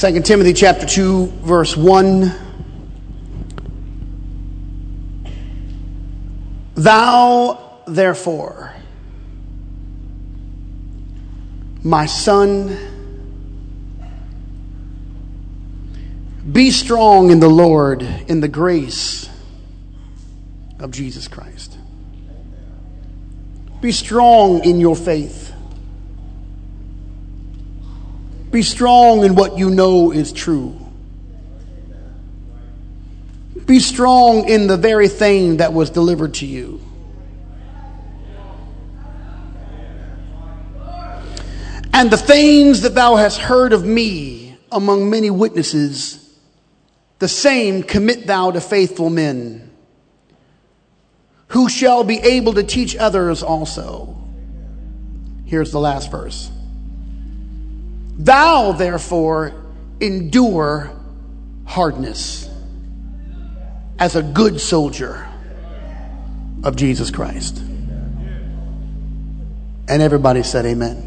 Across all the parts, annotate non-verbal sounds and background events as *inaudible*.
2 Timothy chapter 2 verse 1 Thou therefore my son be strong in the Lord in the grace of Jesus Christ. Be strong in your faith be strong in what you know is true. Be strong in the very thing that was delivered to you. And the things that thou hast heard of me among many witnesses, the same commit thou to faithful men, who shall be able to teach others also. Here's the last verse. Thou, therefore, endure hardness as a good soldier of Jesus Christ. And everybody said, Amen.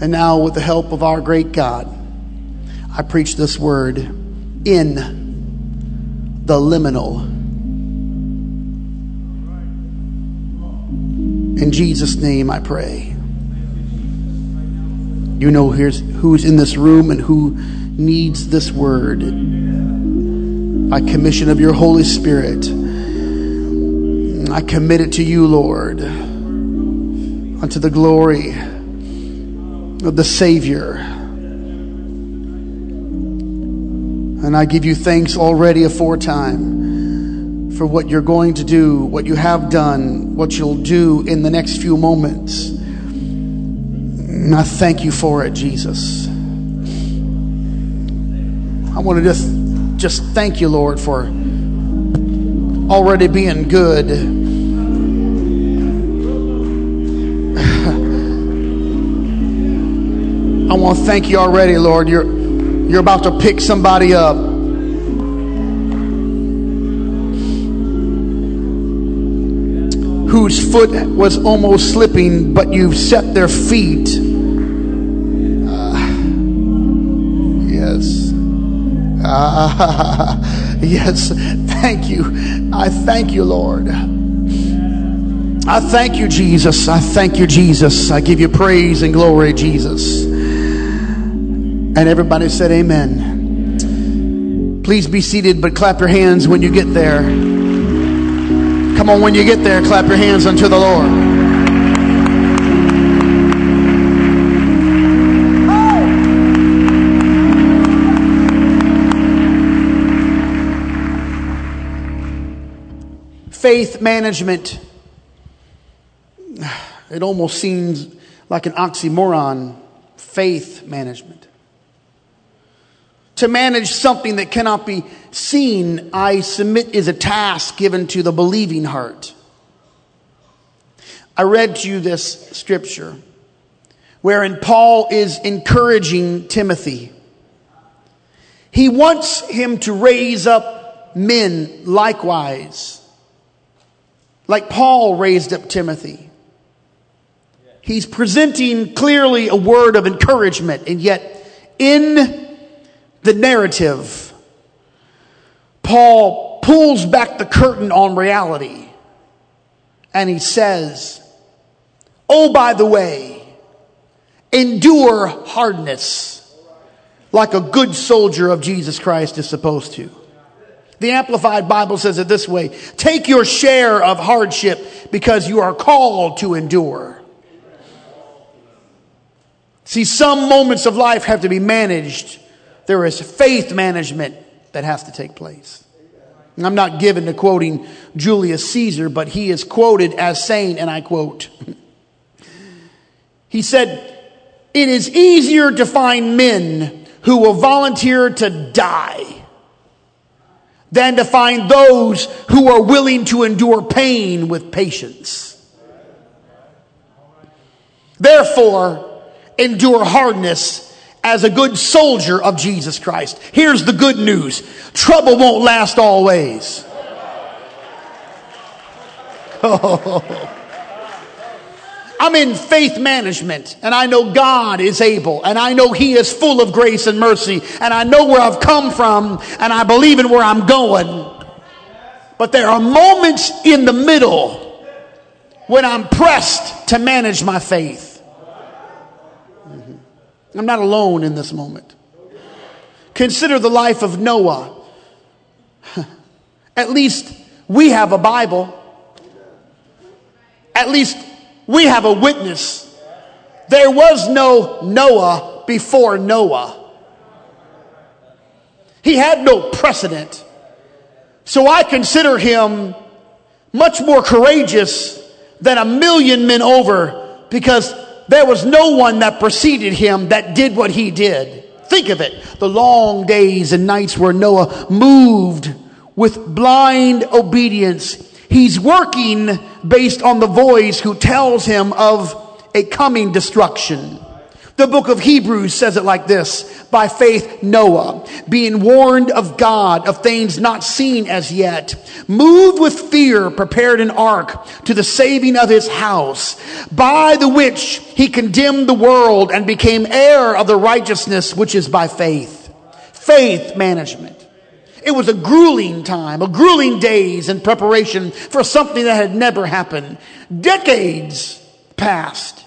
And now, with the help of our great God, I preach this word in the liminal. In Jesus' name I pray. You know who's in this room and who needs this word. By commission of your Holy Spirit, I commit it to you, Lord, unto the glory of the Savior. And I give you thanks already aforetime for what you're going to do, what you have done, what you'll do in the next few moments. And I thank you for it, Jesus. I want to just just thank you, Lord, for already being good. *laughs* I want to thank you already, Lord. You're you're about to pick somebody up. Whose foot was almost slipping, but you've set their feet Ah, *laughs* yes, thank you. I thank you, Lord. I thank you, Jesus. I thank you, Jesus. I give you praise and glory, Jesus. And everybody said, Amen. Please be seated, but clap your hands when you get there. Come on, when you get there, clap your hands unto the Lord. Faith management, it almost seems like an oxymoron faith management. To manage something that cannot be seen, I submit, is a task given to the believing heart. I read to you this scripture wherein Paul is encouraging Timothy. He wants him to raise up men likewise like Paul raised up Timothy. He's presenting clearly a word of encouragement, and yet in the narrative, Paul pulls back the curtain on reality and he says, Oh, by the way, endure hardness like a good soldier of Jesus Christ is supposed to. The Amplified Bible says it this way Take your share of hardship because you are called to endure. See, some moments of life have to be managed. There is faith management that has to take place. And I'm not given to quoting Julius Caesar, but he is quoted as saying, and I quote, he said, It is easier to find men who will volunteer to die than to find those who are willing to endure pain with patience. Therefore, endure hardness as a good soldier of Jesus Christ. Here's the good news. Trouble won't last always. *laughs* Oh. I'm in faith management and I know God is able and I know He is full of grace and mercy and I know where I've come from and I believe in where I'm going. But there are moments in the middle when I'm pressed to manage my faith. Mm-hmm. I'm not alone in this moment. Consider the life of Noah. *laughs* At least we have a Bible. At least we have a witness. There was no Noah before Noah. He had no precedent. So I consider him much more courageous than a million men over because there was no one that preceded him that did what he did. Think of it. The long days and nights where Noah moved with blind obedience. He's working based on the voice who tells him of a coming destruction. The book of Hebrews says it like this By faith, Noah, being warned of God of things not seen as yet, moved with fear, prepared an ark to the saving of his house, by the which he condemned the world and became heir of the righteousness which is by faith. Faith management. It was a grueling time, a grueling days in preparation for something that had never happened. Decades passed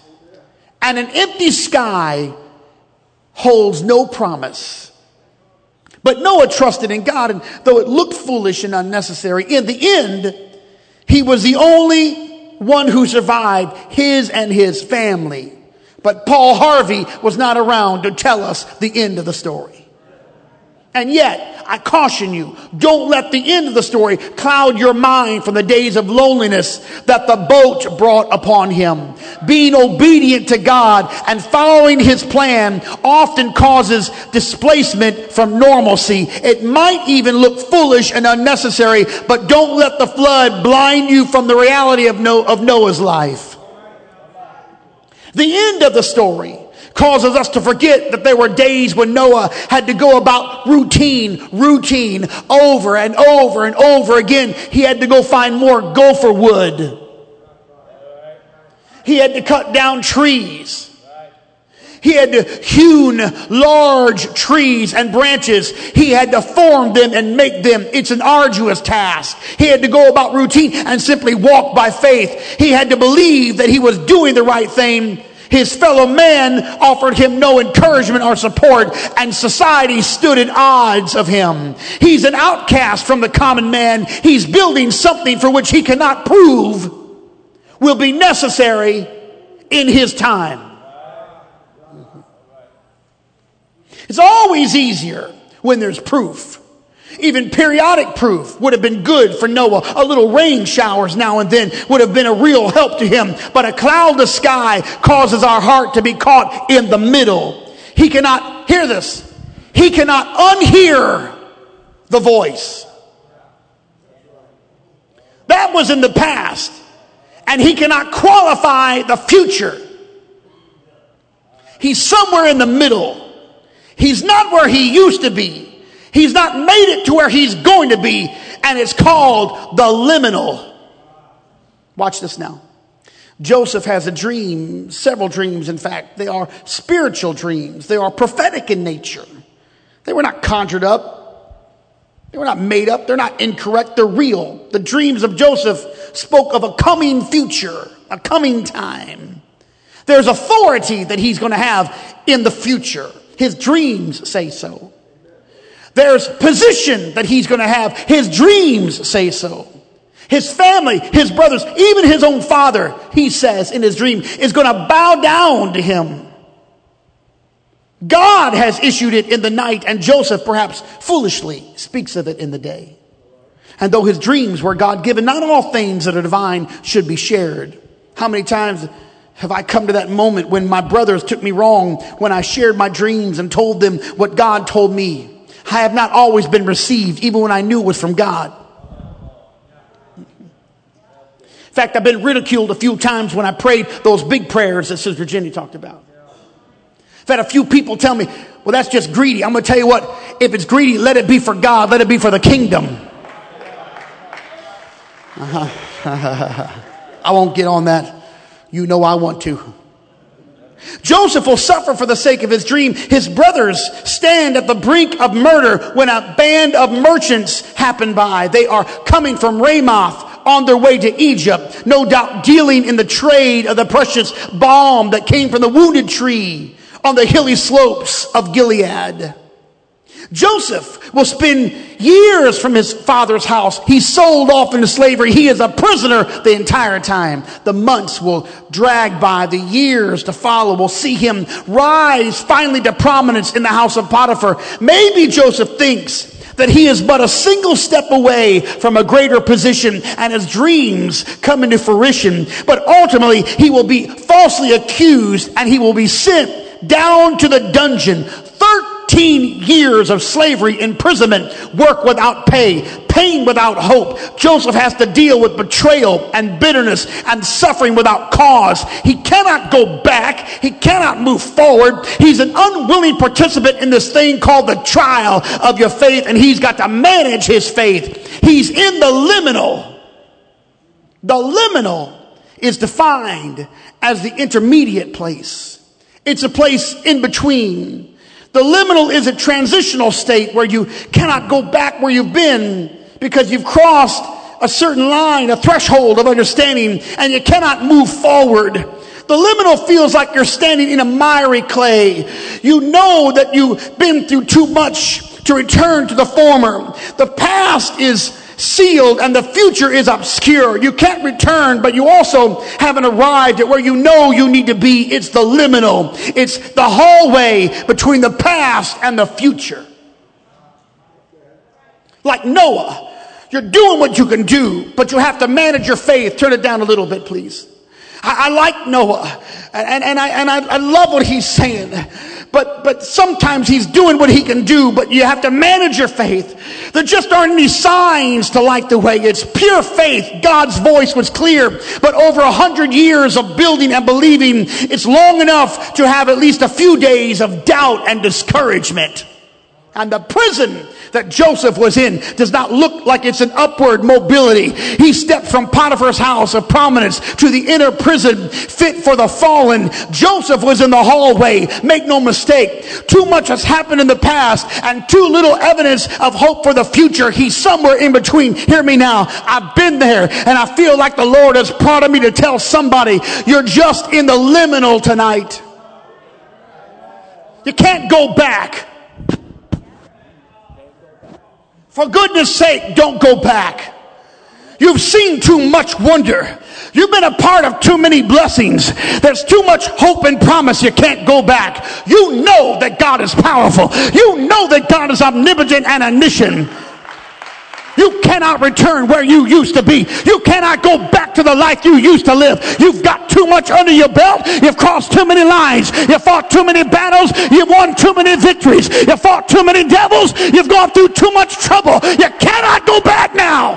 and an empty sky holds no promise. But Noah trusted in God, and though it looked foolish and unnecessary, in the end, he was the only one who survived, his and his family. But Paul Harvey was not around to tell us the end of the story. And yet, I caution you, don't let the end of the story cloud your mind from the days of loneliness that the boat brought upon him. Being obedient to God and following his plan often causes displacement from normalcy. It might even look foolish and unnecessary, but don't let the flood blind you from the reality of, Noah's life. The end of the story causes us to forget that there were days when Noah had to go about routine, routine, over and over and over again. He had to go find more gopher wood. He had to cut down trees. He had to hewn large trees and branches. He had to form them and make them. It's an arduous task. He had to go about routine and simply walk by faith. He had to believe that he was doing the right thing his fellow men offered him no encouragement or support, and society stood at odds of him. He's an outcast from the common man. He's building something for which he cannot prove will be necessary in his time. It's always easier when there's proof. Even periodic proof would have been good for Noah. A little rain showers now and then would have been a real help to him. But a cloudless sky causes our heart to be caught in the middle. He cannot hear this. He cannot unhear the voice. That was in the past. And he cannot qualify the future. He's somewhere in the middle. He's not where he used to be. He's not made it to where he's going to be, and it's called the liminal. Watch this now. Joseph has a dream, several dreams, in fact. They are spiritual dreams, they are prophetic in nature. They were not conjured up, they were not made up, they're not incorrect, they're real. The dreams of Joseph spoke of a coming future, a coming time. There's authority that he's going to have in the future. His dreams say so. There's position that he's going to have. His dreams say so. His family, his brothers, even his own father, he says in his dream, is going to bow down to him. God has issued it in the night, and Joseph, perhaps foolishly, speaks of it in the day. And though his dreams were God given, not all things that are divine should be shared. How many times have I come to that moment when my brothers took me wrong when I shared my dreams and told them what God told me? I have not always been received, even when I knew it was from God. In fact, I've been ridiculed a few times when I prayed those big prayers that Sister Jenny talked about. I've had a few people tell me, well, that's just greedy. I'm going to tell you what, if it's greedy, let it be for God, let it be for the kingdom. Uh-huh. *laughs* I won't get on that. You know I want to. Joseph will suffer for the sake of his dream. His brothers stand at the brink of murder when a band of merchants happen by. They are coming from Ramoth on their way to Egypt, no doubt dealing in the trade of the precious balm that came from the wounded tree on the hilly slopes of Gilead. Joseph will spend years from his father's house. He's sold off into slavery. He is a prisoner the entire time. The months will drag by. The years to follow will see him rise finally to prominence in the house of Potiphar. Maybe Joseph thinks that he is but a single step away from a greater position and his dreams come into fruition. But ultimately, he will be falsely accused and he will be sent down to the dungeon 13 years of slavery, imprisonment, work without pay, pain without hope. Joseph has to deal with betrayal and bitterness and suffering without cause. He cannot go back. He cannot move forward. He's an unwilling participant in this thing called the trial of your faith, and he's got to manage his faith. He's in the liminal. The liminal is defined as the intermediate place. It's a place in between. The liminal is a transitional state where you cannot go back where you've been because you've crossed a certain line, a threshold of understanding, and you cannot move forward. The liminal feels like you're standing in a miry clay. You know that you've been through too much to return to the former. The past is sealed and the future is obscure. You can't return, but you also haven't arrived at where you know you need to be. It's the liminal. It's the hallway between the past and the future. Like Noah, you're doing what you can do, but you have to manage your faith. Turn it down a little bit, please. I, I like Noah, and, and, I, and I, I love what he's saying but, but sometimes he's doing what he can do, but you have to manage your faith. There just aren't any signs to light the way. It's pure faith. God's voice was clear, but over a hundred years of building and believing, it's long enough to have at least a few days of doubt and discouragement. And the prison that Joseph was in does not look like it's an upward mobility. He stepped from Potiphar's house of prominence to the inner prison fit for the fallen. Joseph was in the hallway. Make no mistake. Too much has happened in the past and too little evidence of hope for the future. He's somewhere in between. Hear me now. I've been there and I feel like the Lord has prodded me to tell somebody you're just in the liminal tonight. You can't go back. For goodness sake, don't go back. You've seen too much wonder. You've been a part of too many blessings. There's too much hope and promise. You can't go back. You know that God is powerful. You know that God is omnipotent and omniscient. You cannot return where you used to be. You cannot go back to the life you used to live. You've got too much under your belt. You've crossed too many lines. You fought too many battles. You've won too many victories. You fought too many devils. You've gone through too much trouble. You cannot go back now.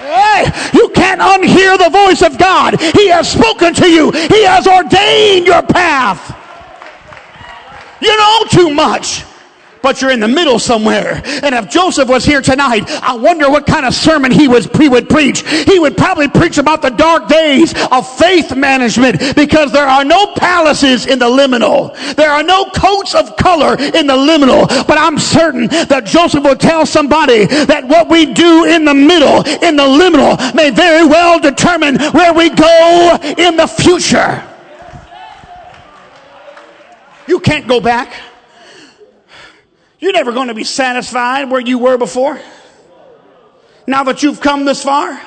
Hey, you can't unhear the voice of God. He has spoken to you. He has ordained your path. You know too much but you're in the middle somewhere. And if Joseph was here tonight, I wonder what kind of sermon he he would preach. He would probably preach about the dark days of faith management because there are no palaces in the liminal. There are no coats of color in the liminal. But I'm certain that Joseph will tell somebody that what we do in the middle, in the liminal, may very well determine where we go in the future. You can't go back. You're never going to be satisfied where you were before. Now that you've come this far,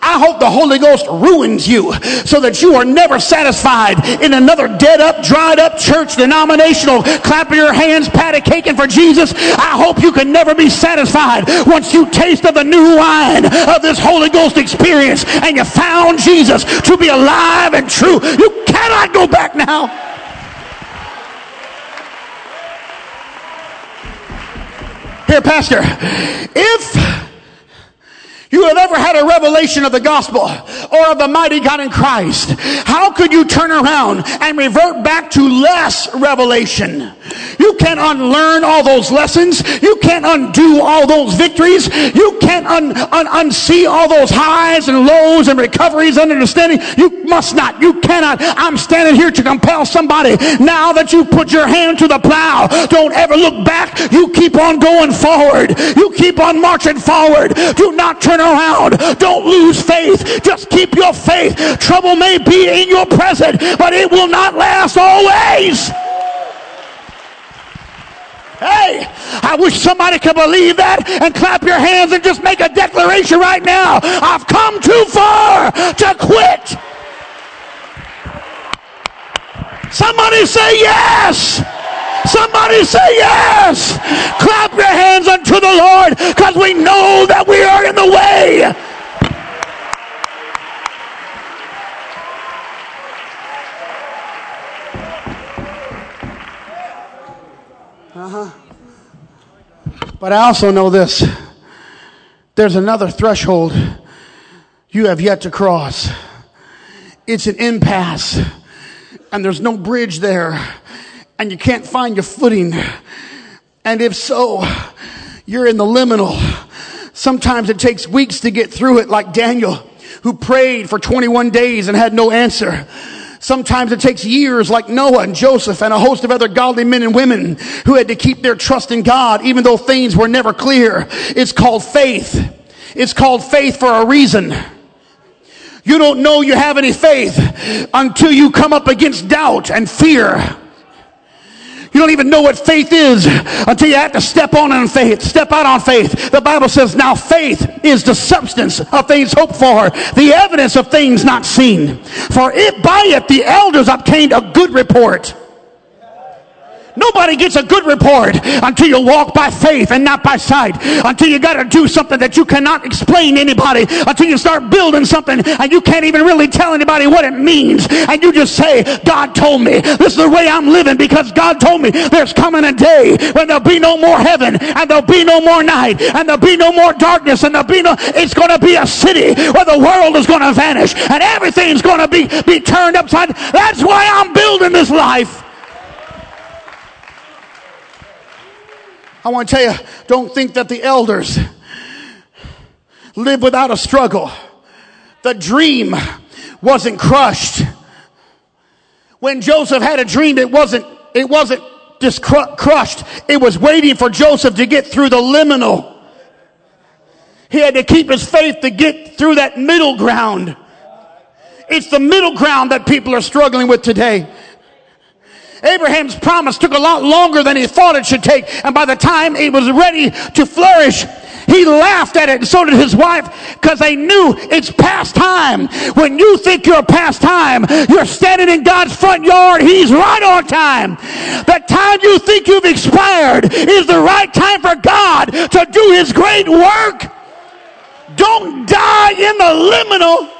I hope the Holy Ghost ruins you so that you are never satisfied in another dead up, dried up church denominational clapping your hands, patty caking for Jesus. I hope you can never be satisfied once you taste of the new wine of this Holy Ghost experience and you found Jesus to be alive and true. You cannot go back now. Here, Pastor, if you have ever had a revelation of the gospel or of the mighty God in Christ, how could you turn around and revert back to less revelation? You can't unlearn all those lessons. You can't undo all those victories. You can't un, un, unsee all those highs and lows and recoveries and understanding. You must not. You cannot. I'm standing here to compel somebody now that you put your hand to the plow. Don't ever look back. You keep on going forward. You keep on marching forward. Do not turn around. Don't lose faith. Just keep your faith. Trouble may be in your present, but it will not last always. Hey, I wish somebody could believe that and clap your hands and just make a declaration right now. I've come too far to quit. Somebody say yes. Somebody say yes. Clap your hands unto the Lord because we know that we are in the way. Uh-huh. But I also know this. There's another threshold you have yet to cross. It's an impasse and there's no bridge there and you can't find your footing. And if so, you're in the liminal. Sometimes it takes weeks to get through it like Daniel who prayed for 21 days and had no answer. Sometimes it takes years like Noah and Joseph and a host of other godly men and women who had to keep their trust in God even though things were never clear. It's called faith. It's called faith for a reason. You don't know you have any faith until you come up against doubt and fear. You don't even know what faith is until you have to step on in faith, step out on faith. The Bible says, now faith is the substance of things hoped for, the evidence of things not seen. For it by it the elders obtained a good report. Nobody gets a good report until you walk by faith and not by sight. Until you got to do something that you cannot explain to anybody. Until you start building something and you can't even really tell anybody what it means. And you just say, God told me. This is the way I'm living because God told me there's coming a day when there'll be no more heaven and there'll be no more night and there'll be no more darkness and there'll be no, it's going to be a city where the world is going to vanish and everything's going to be, be turned upside. That's why I'm building this life. I want to tell you, don't think that the elders live without a struggle. The dream wasn't crushed. When Joseph had a dream, it wasn't, it wasn't just cr- crushed. It was waiting for Joseph to get through the liminal. He had to keep his faith to get through that middle ground. It's the middle ground that people are struggling with today. Abraham's promise took a lot longer than he thought it should take. And by the time it was ready to flourish, he laughed at it and so did his wife because they knew it's past time. When you think you're past time, you're standing in God's front yard. He's right on time. The time you think you've expired is the right time for God to do his great work. Don't die in the liminal.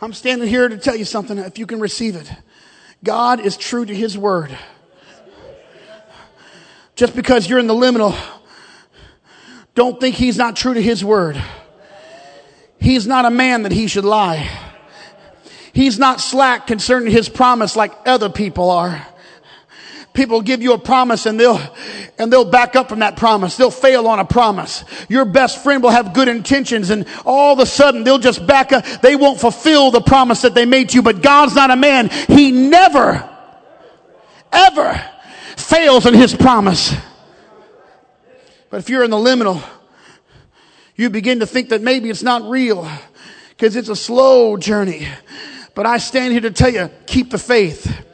I'm standing here to tell you something if you can receive it. God is true to his word. Just because you're in the liminal, don't think he's not true to his word. He's not a man that he should lie. He's not slack concerning his promise like other people are people give you a promise and they'll and they'll back up from that promise. They'll fail on a promise. Your best friend will have good intentions and all of a sudden they'll just back up. They won't fulfill the promise that they made to you but god's not a man. He never ever fails in his promise. But if you're in the liminal you begin to think that maybe it's not real because it's a slow journey. But i stand here to tell you keep the faith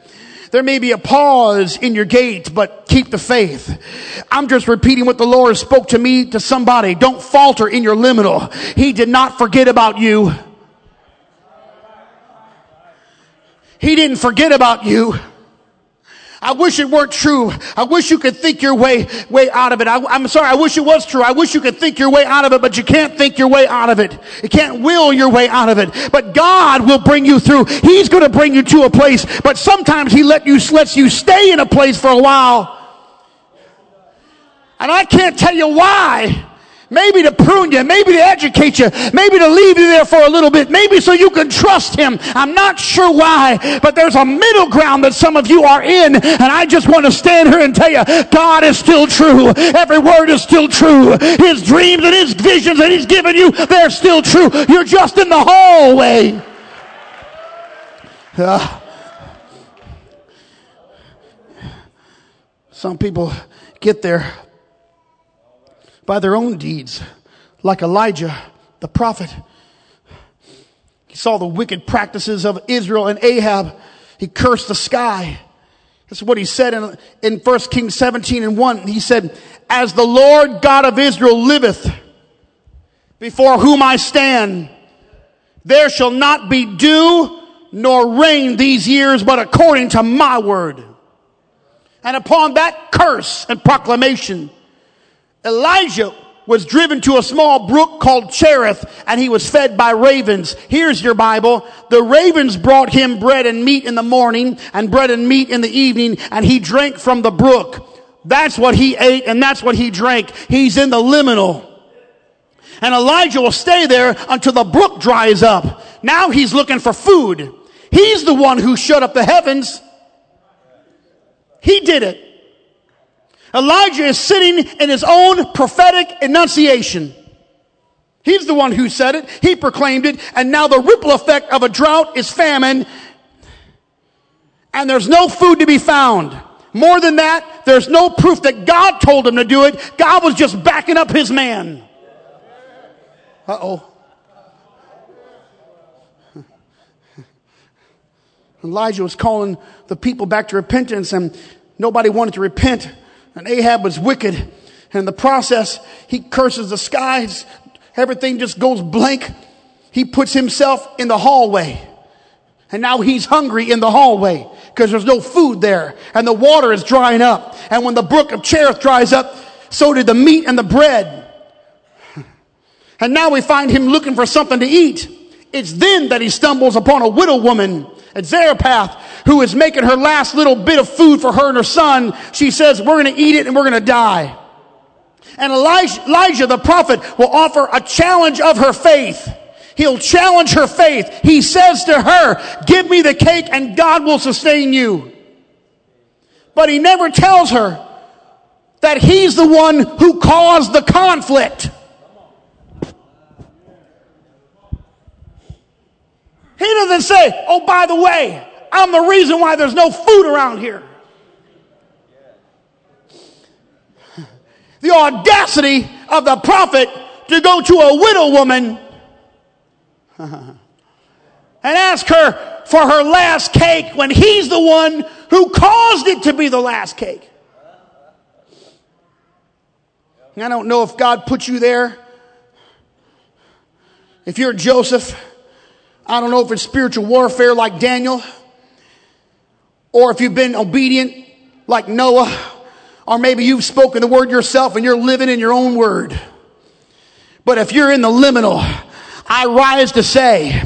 there may be a pause in your gait, but keep the faith. I'm just repeating what the Lord spoke to me to somebody. Don't falter in your liminal. He did not forget about you. He didn't forget about you. I wish it weren't true. I wish you could think your way, way out of it. I, am sorry. I wish it was true. I wish you could think your way out of it, but you can't think your way out of it. You can't will your way out of it. But God will bring you through. He's going to bring you to a place, but sometimes He let you, lets you stay in a place for a while. And I can't tell you why. Maybe to prune you, maybe to educate you, maybe to leave you there for a little bit, maybe so you can trust Him. I'm not sure why, but there's a middle ground that some of you are in, and I just want to stand here and tell you, God is still true. Every word is still true. His dreams and His visions that He's given you, they're still true. You're just in the hallway. Uh, some people get there by their own deeds, like Elijah, the prophet. He saw the wicked practices of Israel and Ahab. He cursed the sky. That's what he said in, in 1 Kings 17 and 1. He said, As the Lord God of Israel liveth, before whom I stand, there shall not be dew nor rain these years, but according to my word. And upon that curse and proclamation, Elijah was driven to a small brook called Cherith and he was fed by ravens. Here's your Bible. The ravens brought him bread and meat in the morning and bread and meat in the evening and he drank from the brook. That's what he ate and that's what he drank. He's in the liminal. And Elijah will stay there until the brook dries up. Now he's looking for food. He's the one who shut up the heavens. He did it. Elijah is sitting in his own prophetic enunciation. He's the one who said it. He proclaimed it. And now the ripple effect of a drought is famine. And there's no food to be found. More than that, there's no proof that God told him to do it. God was just backing up his man. Uh oh. Elijah was calling the people back to repentance and nobody wanted to repent. And Ahab was wicked. And in the process, he curses the skies. Everything just goes blank. He puts himself in the hallway. And now he's hungry in the hallway because there's no food there. And the water is drying up. And when the brook of Cherith dries up, so did the meat and the bread. And now we find him looking for something to eat. It's then that he stumbles upon a widow woman at Zarephath who is making her last little bit of food for her and her son. She says, we're going to eat it and we're going to die. And Elijah, Elijah the prophet will offer a challenge of her faith. He'll challenge her faith. He says to her, give me the cake and God will sustain you. But he never tells her that he's the one who caused the conflict. He doesn't say, oh, by the way, I'm the reason why there's no food around here. The audacity of the prophet to go to a widow woman *laughs* and ask her for her last cake when he's the one who caused it to be the last cake. I don't know if God put you there. If you're Joseph, I don't know if it's spiritual warfare like Daniel, or if you've been obedient like Noah, or maybe you've spoken the word yourself and you're living in your own word. But if you're in the liminal, I rise to say,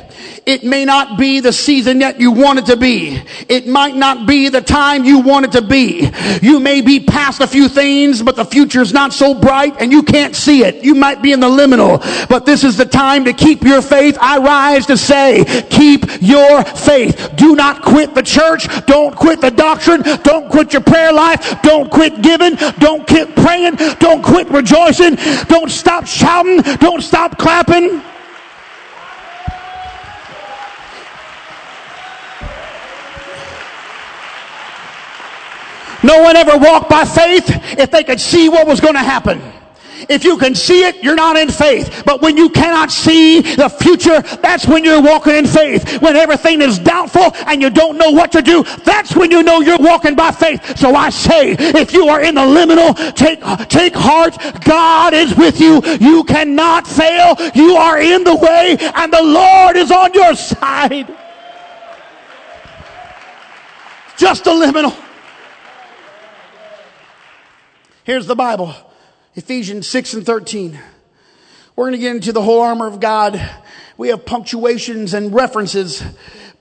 it may not be the season that you want it to be. It might not be the time you want it to be. You may be past a few things, but the future is not so bright and you can't see it. You might be in the liminal, but this is the time to keep your faith. I rise to say, keep your faith. Do not quit the church. Don't quit the doctrine. Don't quit your prayer life. Don't quit giving. Don't quit praying. Don't quit rejoicing. Don't stop shouting. Don't stop clapping. No one ever walked by faith if they could see what was going to happen. If you can see it, you're not in faith. But when you cannot see the future, that's when you're walking in faith. When everything is doubtful and you don't know what to do, that's when you know you're walking by faith. So I say, if you are in the liminal, take, take heart. God is with you. You cannot fail. You are in the way and the Lord is on your side. Just a liminal. Here's the Bible. Ephesians 6 and 13. We're going to get into the whole armor of God. We have punctuations and references.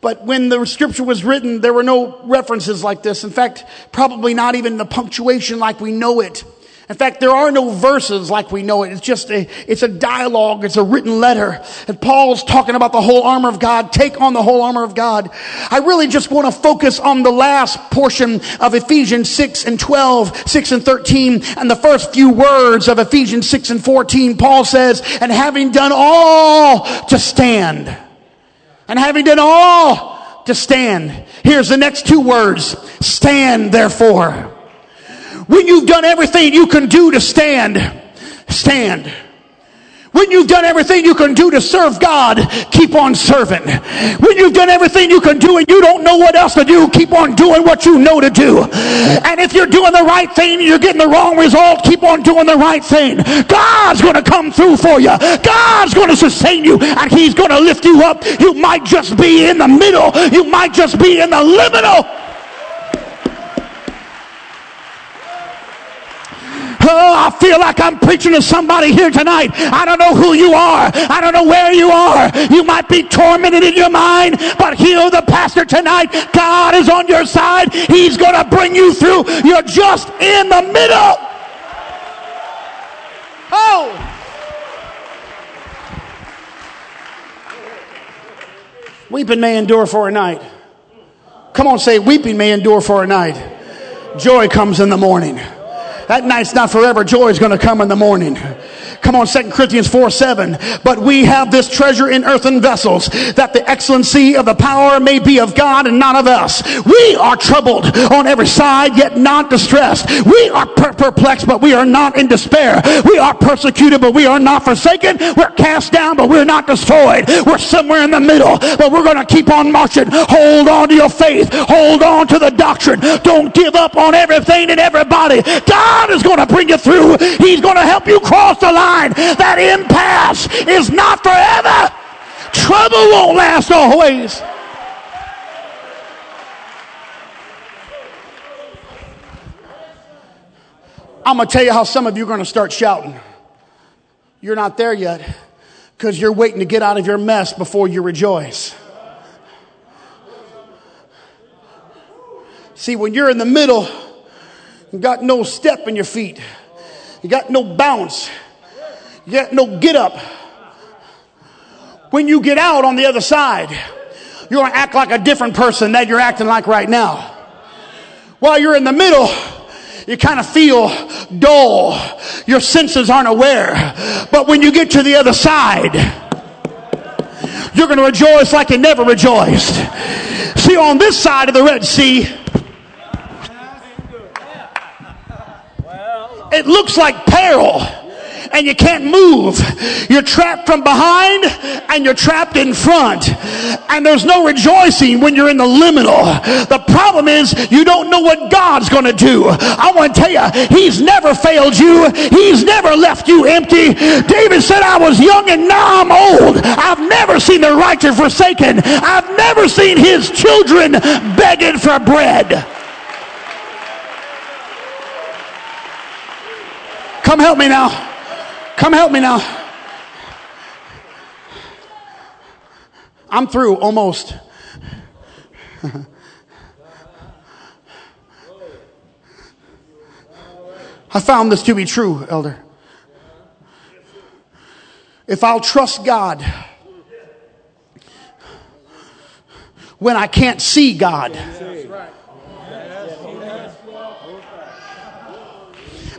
But when the scripture was written, there were no references like this. In fact, probably not even the punctuation like we know it. In fact, there are no verses like we know it. It's just a, it's a dialogue. It's a written letter. And Paul's talking about the whole armor of God. Take on the whole armor of God. I really just want to focus on the last portion of Ephesians 6 and 12, 6 and 13, and the first few words of Ephesians 6 and 14. Paul says, and having done all to stand. And having done all to stand. Here's the next two words. Stand therefore. When you've done everything you can do to stand, stand. When you've done everything you can do to serve God, keep on serving. When you've done everything you can do and you don't know what else to do, keep on doing what you know to do. And if you're doing the right thing and you're getting the wrong result, keep on doing the right thing. God's going to come through for you. God's going to sustain you and He's going to lift you up. You might just be in the middle. You might just be in the liminal. Oh, I feel like I'm preaching to somebody here tonight. I don't know who you are. I don't know where you are. You might be tormented in your mind, but hear the pastor tonight. God is on your side. He's going to bring you through. You're just in the middle. Oh. Weeping may endure for a night. Come on, say, weeping may endure for a night. Joy comes in the morning. That night's not forever. Joy is going to come in the morning. Come on, 2 Corinthians 4 7. But we have this treasure in earthen vessels, that the excellency of the power may be of God and not of us. We are troubled on every side, yet not distressed. We are per- perplexed, but we are not in despair. We are persecuted, but we are not forsaken. We're cast down, but we're not destroyed. We're somewhere in the middle, but we're going to keep on marching. Hold on to your faith. Hold on to the doctrine. Don't give up on everything and everybody. God is going to bring you through. He's going to help you cross the line line. That impasse is not forever. Trouble won't last always. I'm going to tell you how some of you are going to start shouting. You're not there yet because you're waiting to get out of your mess before you rejoice. See, when you're in the middle, you got no step in your feet, you got no bounce, Get no get up. When you get out on the other side, you're going to act like a different person that you're acting like right now. While you're in the middle, you kind of feel dull. Your senses aren't aware. But when you get to the other side, you're going to rejoice like you never rejoiced. See, on this side of the Red Sea, it looks like peril and you can't move. You're trapped from behind and you're trapped in front. And there's no rejoicing when you're in the liminal. The problem is you don't know what God's going to do. I want to tell you, He's never failed you. He's never left you empty. David said, I was young and now I'm old. I've never seen the righteous forsaken. I've never seen his children begging for bread. Come help me now. Come help me now. I'm through almost. I found this to be true, elder. If I'll trust God when I can't see God,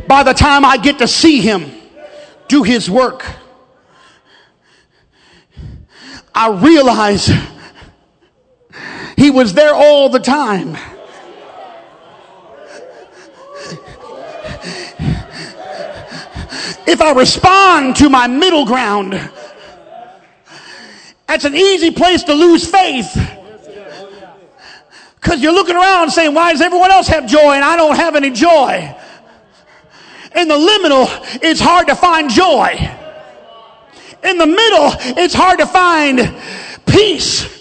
by the time I get to see Him, do his work, I realize he was there all the time. If I respond to my middle ground, that's an easy place to lose faith. Because you're looking around saying, why does everyone else have joy and I don't have any joy? In the liminal, it's hard to find joy. In the middle, it's hard to find peace.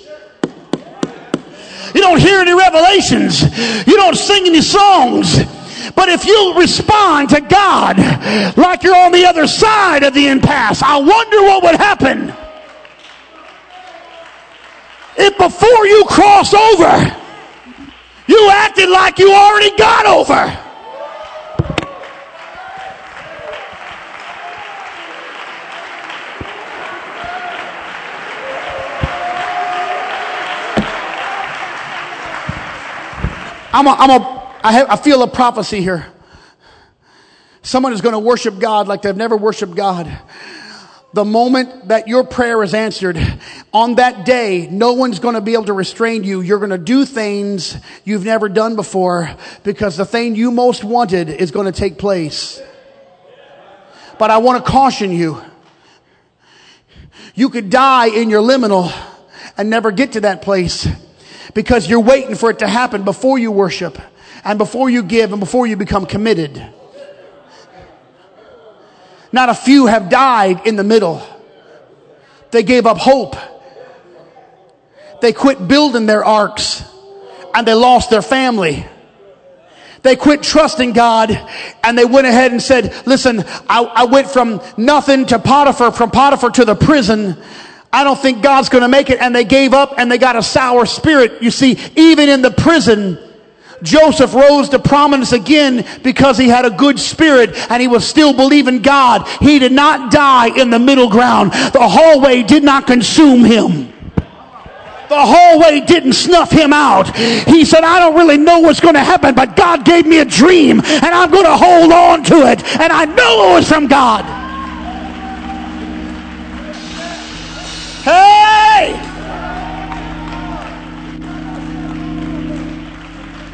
You don't hear any revelations. You don't sing any songs. But if you respond to God like you're on the other side of the impasse, I wonder what would happen if before you cross over, you acted like you already got over. I'm a, I'm a, I, have, I feel a prophecy here. Someone is going to worship God like they've never worshiped God. The moment that your prayer is answered, on that day, no one's going to be able to restrain you. You're going to do things you've never done before because the thing you most wanted is going to take place. But I want to caution you. You could die in your liminal and never get to that place because you're waiting for it to happen before you worship and before you give and before you become committed. Not a few have died in the middle. They gave up hope. They quit building their arks and they lost their family. They quit trusting God and they went ahead and said, listen, I, I went from nothing to Potiphar, from Potiphar to the prison. I don't think God's going to make it. And they gave up and they got a sour spirit. You see, even in the prison, Joseph rose to prominence again because he had a good spirit and he was still believing God. He did not die in the middle ground. The hallway did not consume him. The hallway didn't snuff him out. He said, I don't really know what's going to happen, but God gave me a dream and I'm going to hold on to it. And I know it was from God.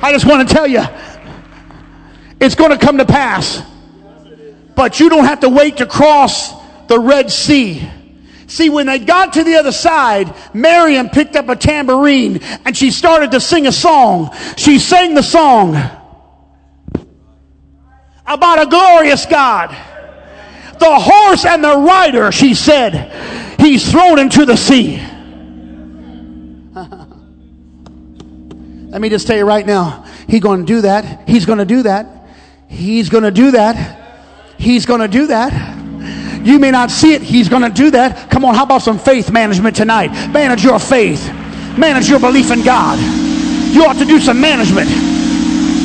I just want to tell you, it's going to come to pass. But you don't have to wait to cross the Red Sea. See, when they got to the other side, Miriam picked up a tambourine and she started to sing a song. She sang the song about a glorious God. The horse and the rider, she said, he's thrown into the sea. Let me just tell you right now, he's going to do that. He's going to do that. He's going to do that. He's going to do that. You may not see it. He's going to do that. Come on, how about some faith management tonight? Manage your faith. Manage your belief in God. You ought to do some management.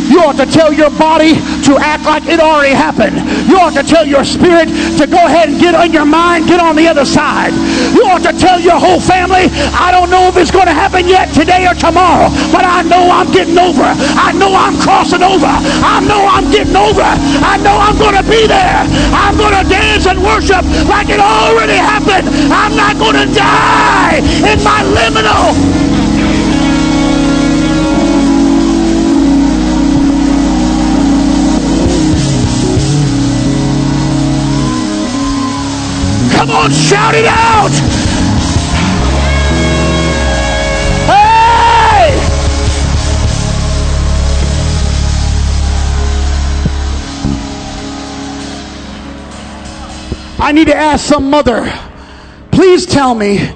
You ought to tell your body to act like it already happened. You ought to tell your spirit to go ahead and get on your mind, get on the other side. You ought to tell your whole family, I don't know if it's going to happen yet today or tomorrow, but I know I'm getting over. I know I'm crossing over. I know I'm getting over. I know I'm going to be there. I'm going to dance and worship like it already happened. I'm not going to die in my liminal. Come on, shout it out! Hey! I need to ask some mother, please tell me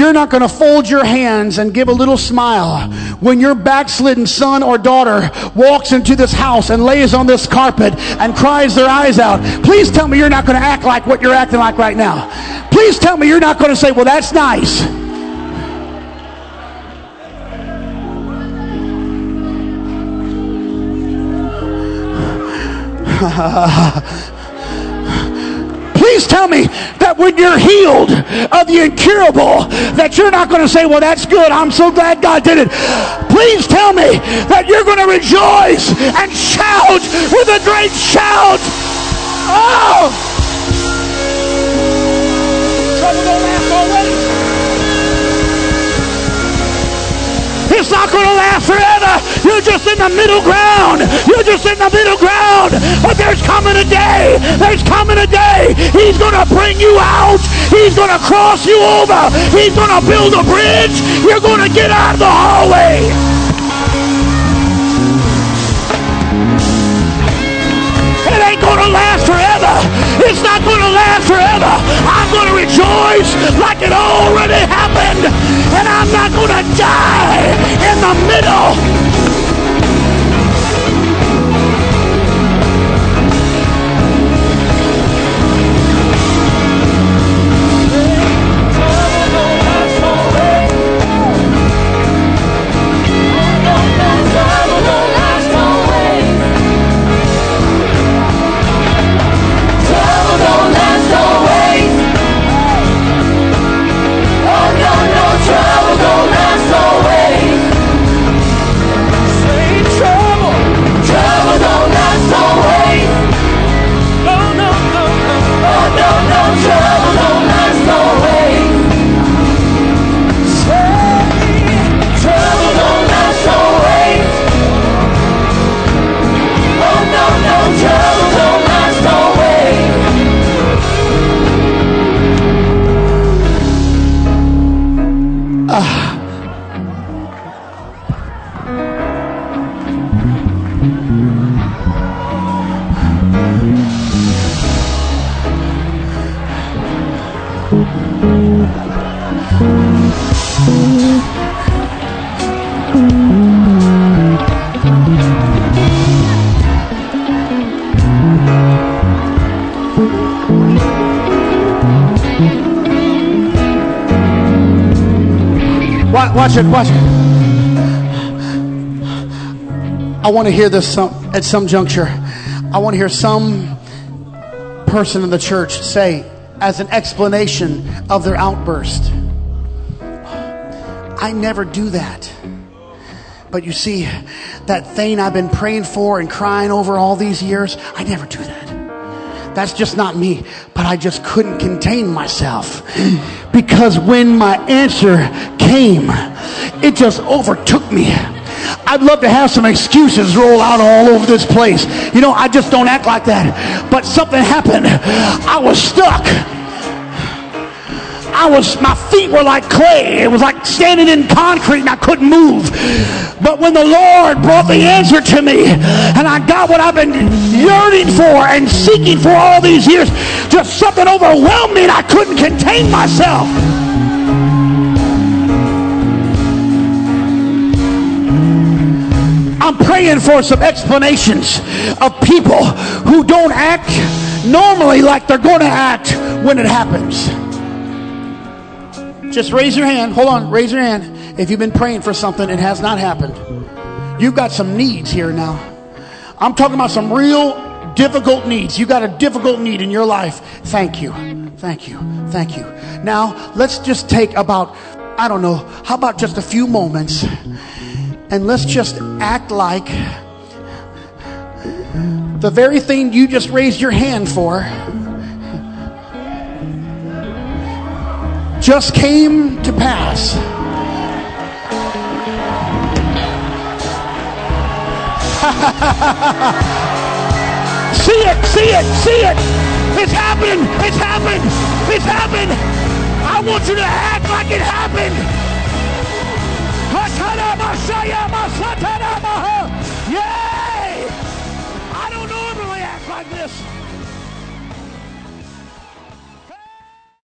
you're not going to fold your hands and give a little smile when your backslidden son or daughter walks into this house and lays on this carpet and cries their eyes out. Please tell me you're not going to act like what you're acting like right now. Please tell me you're not going to say, well, that's nice. *laughs* Please tell me that when you're healed of the incurable, that you're not going to say, well, that's good. I'm so glad God did it. Please tell me that you're going to rejoice and shout with a great shout. Oh! It's not going to last forever. You're just in the middle ground. You're just in the middle ground. But there's coming a day. There's coming a day. He's going to bring you out. He's going to cross you over. He's going to build a bridge. You're going to get out of the hallway. It ain't going to last forever. It's not going to last forever. I'm going to rejoice like it already happened. And I'm not going to die in the middle. Watch it, watch it. I want to hear this some, at some juncture. I want to hear some person in the church say, as an explanation of their outburst, I never do that. But you see, that thing I've been praying for and crying over all these years, I never do that. That's just not me. But I just couldn't contain myself. Because when my answer came, it just overtook me. I'd love to have some excuses roll out all over this place. You know, I just don't act like that. But something happened. I was stuck. I was, my feet were like clay. It was like standing in concrete and I couldn't move. But when the Lord brought the answer to me and I got what I've been yearning for and seeking for all these years, just something overwhelmed me and I couldn't contain myself. I'm praying for some explanations of people who don't act normally like they're going to act when it happens. Just raise your hand. Hold on. Raise your hand. If you've been praying for something and has not happened, you've got some needs here now. I'm talking about some real difficult needs. You got a difficult need in your life. Thank you. Thank you. Thank you. Now, let's just take about, I don't know, how about just a few moments and let's just act like the very thing you just raised your hand for just came to pass. *laughs* see it, see it, see it. It's happening, it's happened, it's happened. I want you to act like it happened. Yay! I don't normally act like this.